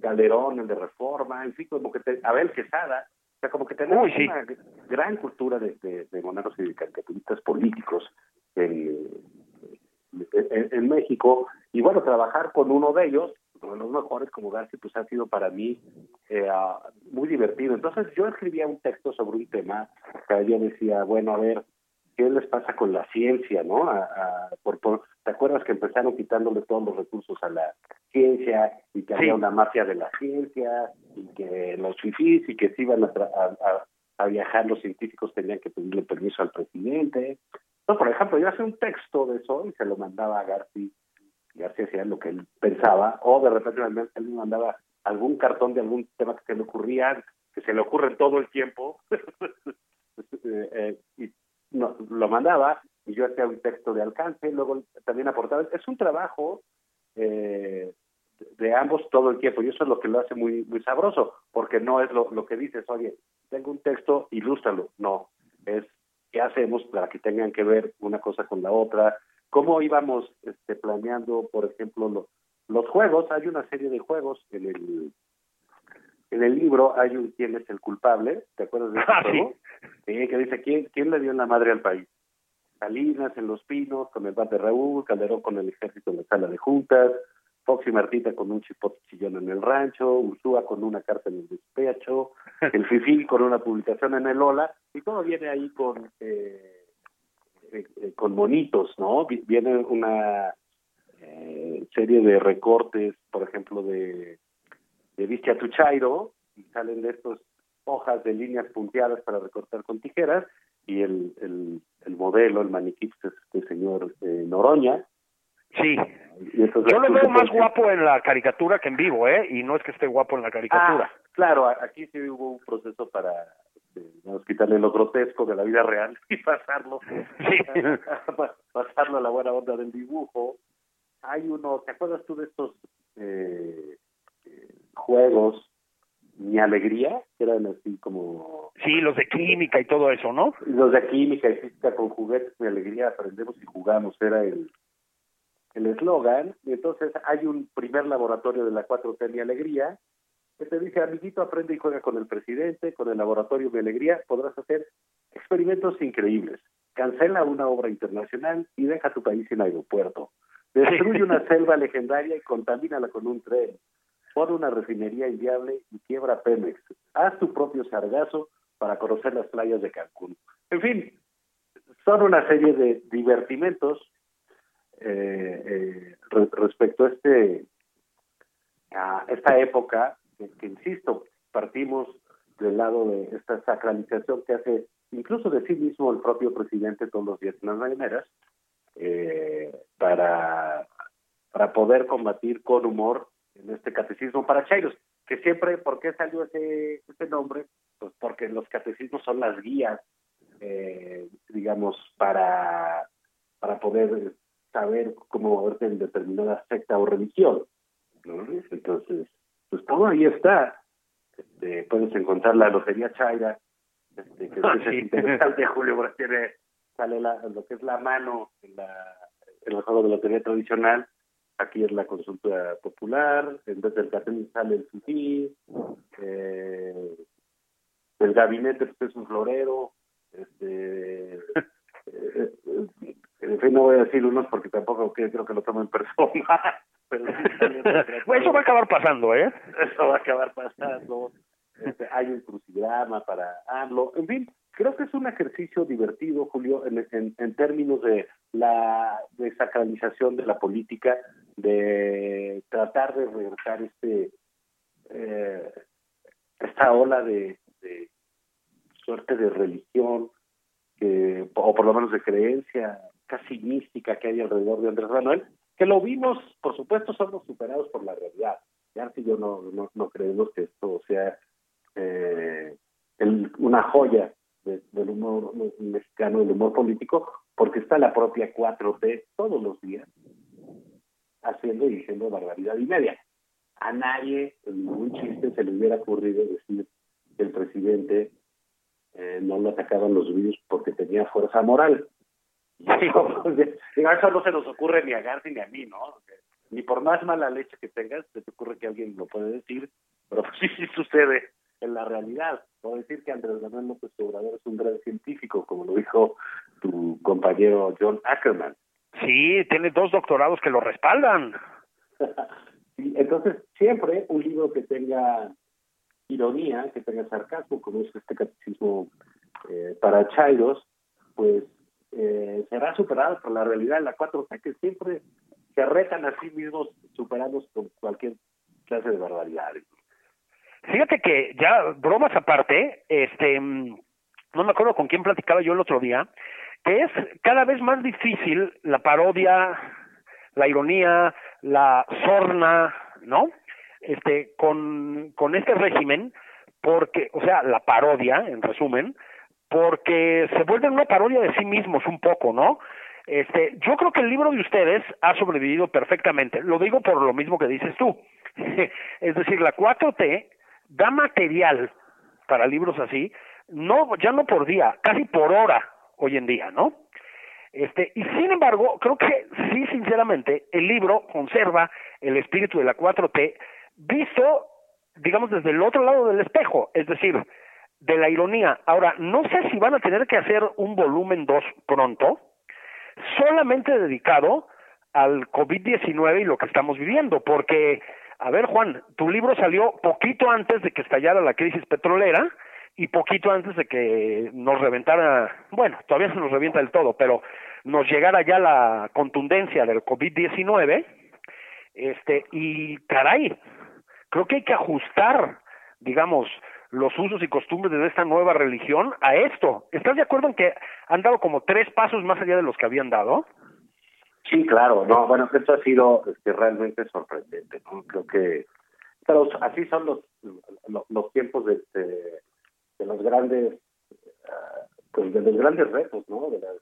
Calderón, el de Reforma, en fin, como que te, Abel Quesada, o sea, como que tenemos Uy, sí. una, gran cultura de, de, de moneros y de caricaturistas políticos en, en, México. Y bueno, trabajar con uno de ellos, uno de los mejores como García, pues ha sido para mí eh, muy divertido. Entonces yo escribía un texto sobre un tema que yo decía, bueno, a ver, ¿qué les pasa con la ciencia, no? A, por, ¿Te acuerdas que empezaron quitándole todos los recursos a la ciencia y que había una mafia de la ciencia y que los fifís y que si iban a, a, viajar los científicos tenían que pedirle permiso al presidente? No, por ejemplo, yo hacía un texto de eso y se lo mandaba a García. García hacía lo que él pensaba, o de repente él me mandaba algún cartón de algún tema que se le ocurría, que se le ocurre todo el tiempo, eh, eh, y no, lo mandaba y yo hacía un texto de alcance, luego también aportaba. Es un trabajo eh, de ambos todo el tiempo y eso es lo que lo hace muy muy sabroso, porque no es lo, lo que dices, oye, tengo un texto, ilústralo. No, es qué hacemos para que tengan que ver una cosa con la otra, cómo íbamos este, planeando, por ejemplo, los juegos. Hay una serie de juegos en el en el libro hay un quién es el culpable, ¿te acuerdas de ese ah, juego? Sí. que dice quién quién le dio la madre al país. Salinas en Los Pinos con el bar de Raúl, Calderón con el ejército en la sala de juntas, Fox y Martita con un chipote chillón en el rancho, Ursúa con una carta en el despecho, el Fifi con una publicación en el Ola, y todo viene ahí con eh, eh, eh, con monitos, ¿no? Viene una serie de recortes, por ejemplo, de, de Viste a tu Chairo, y salen de estos hojas de líneas punteadas para recortar con tijeras, y el, el, el modelo, el maniquí, pues, es este señor Noroña, Sí. Yo lo veo más guapo en la caricatura que en vivo, ¿eh? Y no es que esté guapo en la caricatura. Ah, claro, aquí sí hubo un proceso para este, quitarle lo grotesco de la vida real y pasarlo, sí. pasarlo a la buena onda del dibujo. Hay uno, ¿te acuerdas tú de estos eh, eh, juegos Mi Alegría? Que eran así como... Sí, los de química y todo eso, ¿no? Los de química y física con juguetes, Mi Alegría, aprendemos y jugamos, era el el eslogan, y entonces hay un primer laboratorio de la 4T Mi Alegría, que te dice, amiguito, aprende y juega con el presidente, con el laboratorio Mi Alegría, podrás hacer experimentos increíbles. Cancela una obra internacional y deja tu país sin aeropuerto. Destruye una selva legendaria y contamínala con un tren. Pon una refinería inviable y quiebra Pemex. Haz tu propio sargazo para conocer las playas de Cancún. En fin, son una serie de divertimentos eh, eh, respecto a este esta época que, insisto partimos del lado de esta sacralización que hace incluso de sí mismo el propio presidente todos los días en las mañaneras eh, para para poder combatir con humor en este catecismo para chairos que siempre ¿por qué salió ese ese nombre? pues porque los catecismos son las guías eh, digamos para para poder saber cómo moverte en determinada secta o religión. Entonces, pues todo ahí está. Este, puedes encontrar la lotería Chaira, este, que es interesante, Julio, porque tiene, sale la, lo que es la mano en, la, en el juego de lotería tradicional. Aquí es la consulta popular, en vez del cartel sale el sufí, eh, el gabinete pues, es un florero, este, eh, eh, en fin, no voy a decir unos porque tampoco creo que lo tomen persona. Pero eso va a acabar pasando, ¿eh? Eso va a acabar pasando. Este, hay un crucigrama para AMLO. En fin, creo que es un ejercicio divertido, Julio, en, en, términos de la desacralización de la política, de tratar de regresar este eh, esta ola de, suerte de religión, que, o por lo menos de creencia casi mística que hay alrededor de Andrés Manuel, que lo vimos, por supuesto, somos superados por la realidad. Ya si yo no, no, creemos que esto sea eh, una joya del humor mexicano, del humor político, porque está la propia 4T todos los días haciendo y diciendo barbaridad y media. A nadie, en ningún chiste, se le hubiera ocurrido decir que el presidente eh, no lo atacaban los virus porque tenía fuerza moral. eso no se nos ocurre ni a García ni a mí, ¿no? Ni por más mala leche que tengas, se te ocurre que alguien lo puede decir, pero pues sí, sí sucede. En la realidad. Puedo decir que Andrés Manuel López Obrador es un gran científico, como lo dijo tu compañero John Ackerman. Sí, tiene dos doctorados que lo respaldan. entonces, siempre un libro que tenga ironía, que tenga sarcasmo, como es este catecismo eh, para Chairos, pues eh, será superado por la realidad de la cuatro, o sea que siempre se retan a sí mismos superados con cualquier clase de barbaridades. Fíjate que ya bromas aparte, este, mm, no me acuerdo con quién platicaba yo el otro día, que es cada vez más difícil la parodia, la ironía, la sorna, ¿no? Este, con, con este régimen, porque, o sea, la parodia, en resumen, porque se vuelven una parodia de sí mismos un poco, ¿no? Este, yo creo que el libro de ustedes ha sobrevivido perfectamente. Lo digo por lo mismo que dices tú. es decir, la 4T da material para libros así, no ya no por día, casi por hora hoy en día, ¿no? Este, y sin embargo, creo que sí, sinceramente, el libro conserva el espíritu de la 4T visto, digamos, desde el otro lado del espejo, es decir, de la ironía. Ahora, no sé si van a tener que hacer un volumen 2 pronto, solamente dedicado al COVID-19 y lo que estamos viviendo, porque a ver, Juan, tu libro salió poquito antes de que estallara la crisis petrolera y poquito antes de que nos reventara, bueno, todavía se nos revienta del todo, pero nos llegara ya la contundencia del COVID-19, este, y caray, creo que hay que ajustar, digamos, los usos y costumbres de esta nueva religión a esto. ¿Estás de acuerdo en que han dado como tres pasos más allá de los que habían dado? Sí, claro, no, bueno, esto ha sido este, realmente sorprendente, ¿no? Creo que, pero así son los los, tiempos de, de, los grandes, ah, pues de los grandes retos, ¿no? De las,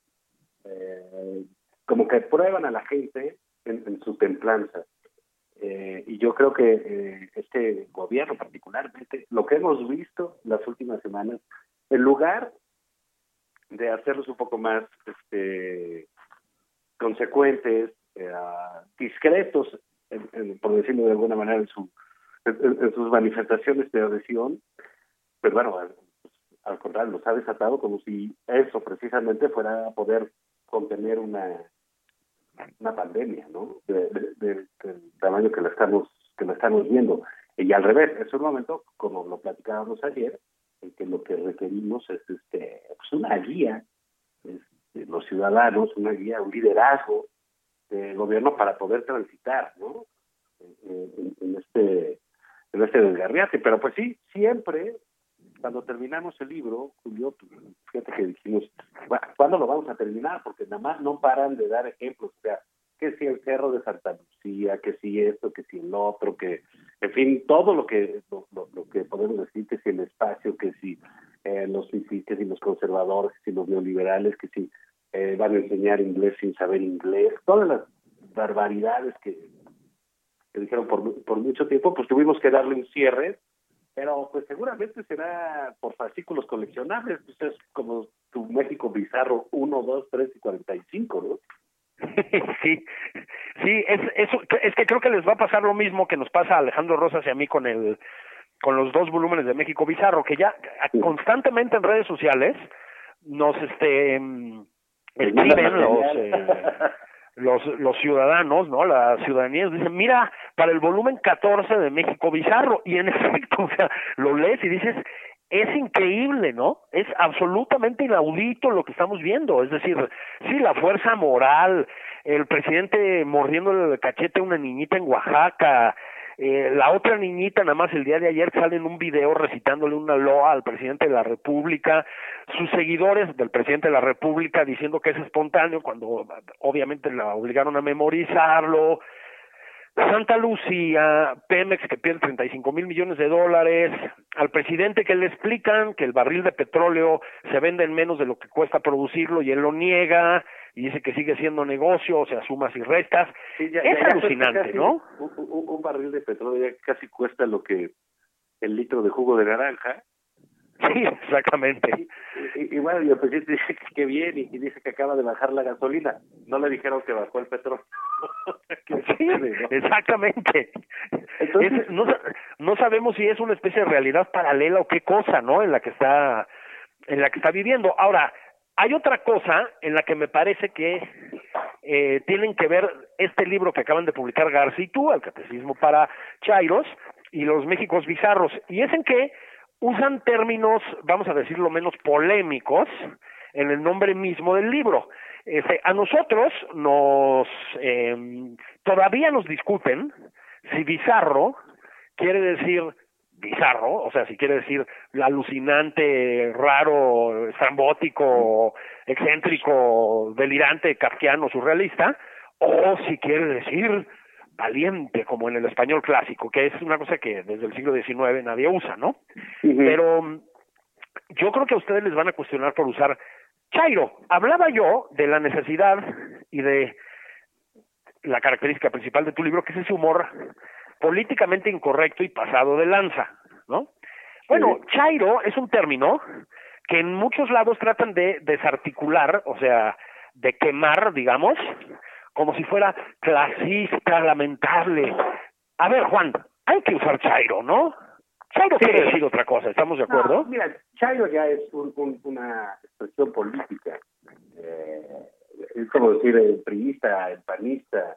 eh, como que prueban a la gente en, su templanza. Eh, y yo creo que eh, este gobierno particularmente, lo que hemos visto las últimas semanas, en lugar de hacerlos un poco más este consecuentes, eh, discretos, por decirlo de alguna manera, en, su, en, sus manifestaciones de adhesión, pues bueno, al contrario, los ha desatado como si eso precisamente fuera poder contener una una pandemia, ¿no? del tamaño que la estamos que la estamos viendo. Y al revés, es un momento, como lo platicábamos ayer, en que lo que requerimos es este pues una guía los ciudadanos, una guía, un liderazgo del gobierno para poder transitar, ¿no? En, este en este desgarriate. Pero pues sí, siempre cuando terminamos el libro, Julio, fíjate que dijimos, ¿cuándo lo vamos a terminar? Porque nada más no paran de dar ejemplos, o sea, que si el cerro de Santa Lucía, que si esto, que si el otro, que, en fin, todo lo que lo, lo, que podemos decir, que si el espacio, que si eh, los que si los conservadores, que si los neoliberales, que si eh, van a enseñar inglés sin saber inglés, todas las barbaridades que, dijeron por, por mucho tiempo, pues tuvimos que darle un cierre, pero pues seguramente será por fascículos coleccionables, pues es como tu México bizarro 1, 2, 3 y 45, ¿no? sí, sí, es, es, es que creo que les va a pasar lo mismo que nos pasa Alejandro Rosas y a mí con el con los dos volúmenes de México Bizarro, que ya constantemente en redes sociales nos este escriben los, eh, los, los ciudadanos, ¿no? La ciudadanía dicen, mira, para el volumen 14 de México Bizarro, y en efecto, o sea, lo lees y dices, es increíble, ¿no? Es absolutamente inaudito lo que estamos viendo, es decir, sí, la fuerza moral, el presidente mordiendo el cachete a una niñita en Oaxaca, eh, la otra niñita, nada más el día de ayer, sale en un video recitándole una loa al presidente de la República, sus seguidores del presidente de la República diciendo que es espontáneo, cuando obviamente la obligaron a memorizarlo. Santa Lucía, Pemex que pierde 35 mil millones de dólares, al presidente que le explican que el barril de petróleo se vende en menos de lo que cuesta producirlo y él lo niega, y dice que sigue siendo negocio, o sea, sumas y restas. es alucinante, ¿no? Un, barril de petróleo ya casi cuesta lo que el litro de jugo de naranja. Sí, exactamente. Y, bueno, y el presidente dice que bien y, dice que acaba de bajar la gasolina. No le dijeron que bajó el petróleo. sí, exactamente. Entonces, no, no sabemos si es una especie de realidad paralela o qué cosa, ¿no? En la que está en la que está viviendo. Ahora, hay otra cosa en la que me parece que eh, tienen que ver este libro que acaban de publicar García y tú, El Catecismo para Chairos, y los Méxicos Bizarros, y es en que usan términos, vamos a decirlo menos polémicos, en el nombre mismo del libro. Este, a nosotros nos eh, todavía nos discuten si bizarro quiere decir bizarro, o sea, si quiere decir alucinante, raro, estrambótico, excéntrico, delirante, kafkiano, surrealista, o si quiere decir valiente, como en el español clásico, que es una cosa que desde el siglo XIX nadie usa, ¿no? Pero mm, yo creo que a ustedes les van a cuestionar por usar Chairo. Hablaba yo de la necesidad y de la característica principal de tu libro, que es ese humor políticamente incorrecto y pasado de lanza, ¿no? Bueno, chairo es un término que en muchos lados tratan de desarticular, o sea, de quemar, digamos, como si fuera clasista, lamentable. A ver, Juan, hay que usar chairo, ¿no? Chairo quiere decir otra cosa, ¿estamos de acuerdo? mira, chairo ya es una expresión política. Eh, es como decir el priista, el panista,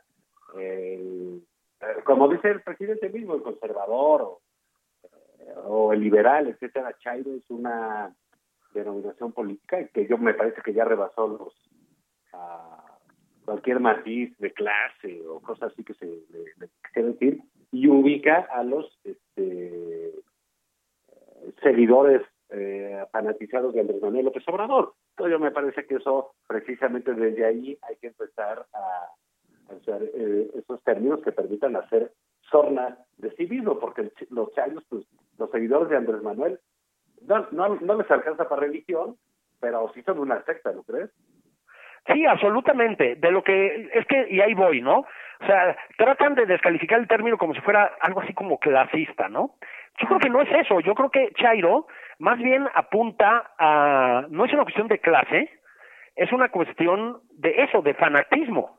el como dice el presidente mismo, el conservador o, el liberal, etcétera, Chairo es una denominación política que yo me parece que ya rebasó los cualquier matiz de clase o cosas así que se le, quiere decir y ubica a los este, seguidores eh, fanatizados de Andrés Manuel López Obrador. Entonces yo me parece que eso precisamente desde ahí hay que empezar a eh, esos términos que permitan hacer sorna de sí mismo, porque los chayos, pues, los seguidores de Andrés Manuel, no, no, no les alcanza para religión, pero sí son una secta, ¿no crees? Sí, absolutamente. De lo que es que y ahí voy, ¿no? O sea, tratan de descalificar el término como si fuera algo así como clasista, ¿no? Yo creo que no es eso. Yo creo que Chairo más bien apunta a no es una cuestión de clase, es una cuestión de eso, de fanatismo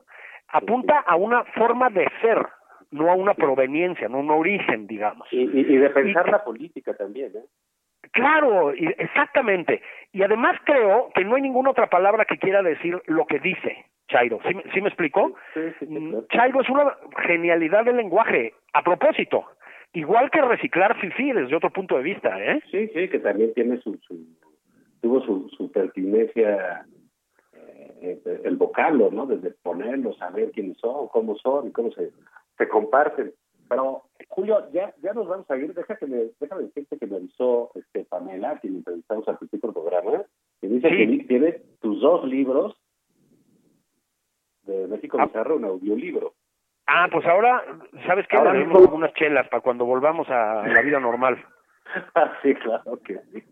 apunta a una forma de ser, no a una proveniencia, no a un origen, digamos. Y, y, de pensar la política también, ¿eh? Claro, exactamente. Y además creo que no hay ninguna otra palabra que quiera decir lo que dice Chairo. ¿Sí, ¿sí me explicó? Mm, Chairo es una genialidad del lenguaje. A propósito, igual que reciclar fifi desde otro punto de vista, ¿eh? Sí, sí, que también tiene su, su tuvo su, su pertinencia eh, el vocablo, ¿no? Desde ponerlos, saber quiénes son, cómo son y cómo se, se comparten. Pero, Julio, ya, ya nos vamos a ir. Déjame, déjame decirte que me avisó este, Pamela, quien entrevistamos al principio del programa, que dice que tiene tus dos libros de México ah. Bizarro, un audiolibro. Ah, pues ahora, ¿sabes qué? Ahora mismo unas chelas para cuando volvamos a la vida normal. sí, claro que sí.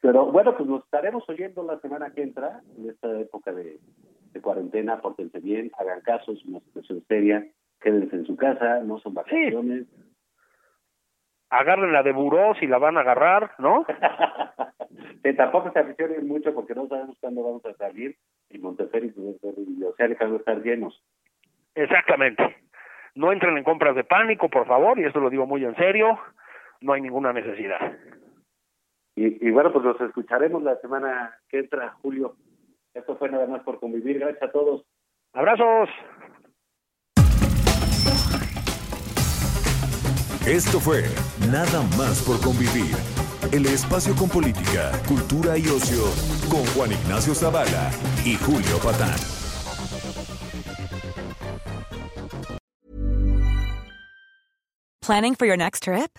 Pero bueno, pues nos estaremos oyendo la semana que entra, en esta época de, de cuarentena, pórtense bien, hagan caso, es una situación seria, quédense en su casa, no son vacaciones. Agarren la de buró si la van a agarrar, ¿no? que tampoco se aficionen mucho porque no sabemos cuándo vamos a salir y Montefiore y Oceánica van a estar llenos. Exactamente. No entren en compras de pánico, por favor, y esto lo digo muy en serio no hay ninguna necesidad. Y, bueno, pues los escucharemos la semana que entra, Julio. Esto fue nada más por convivir. Gracias a todos. Abrazos. Esto fue Nada más por convivir. El espacio con política, cultura y ocio con Juan Ignacio Zavala y Julio Patán. Planning for your next trip?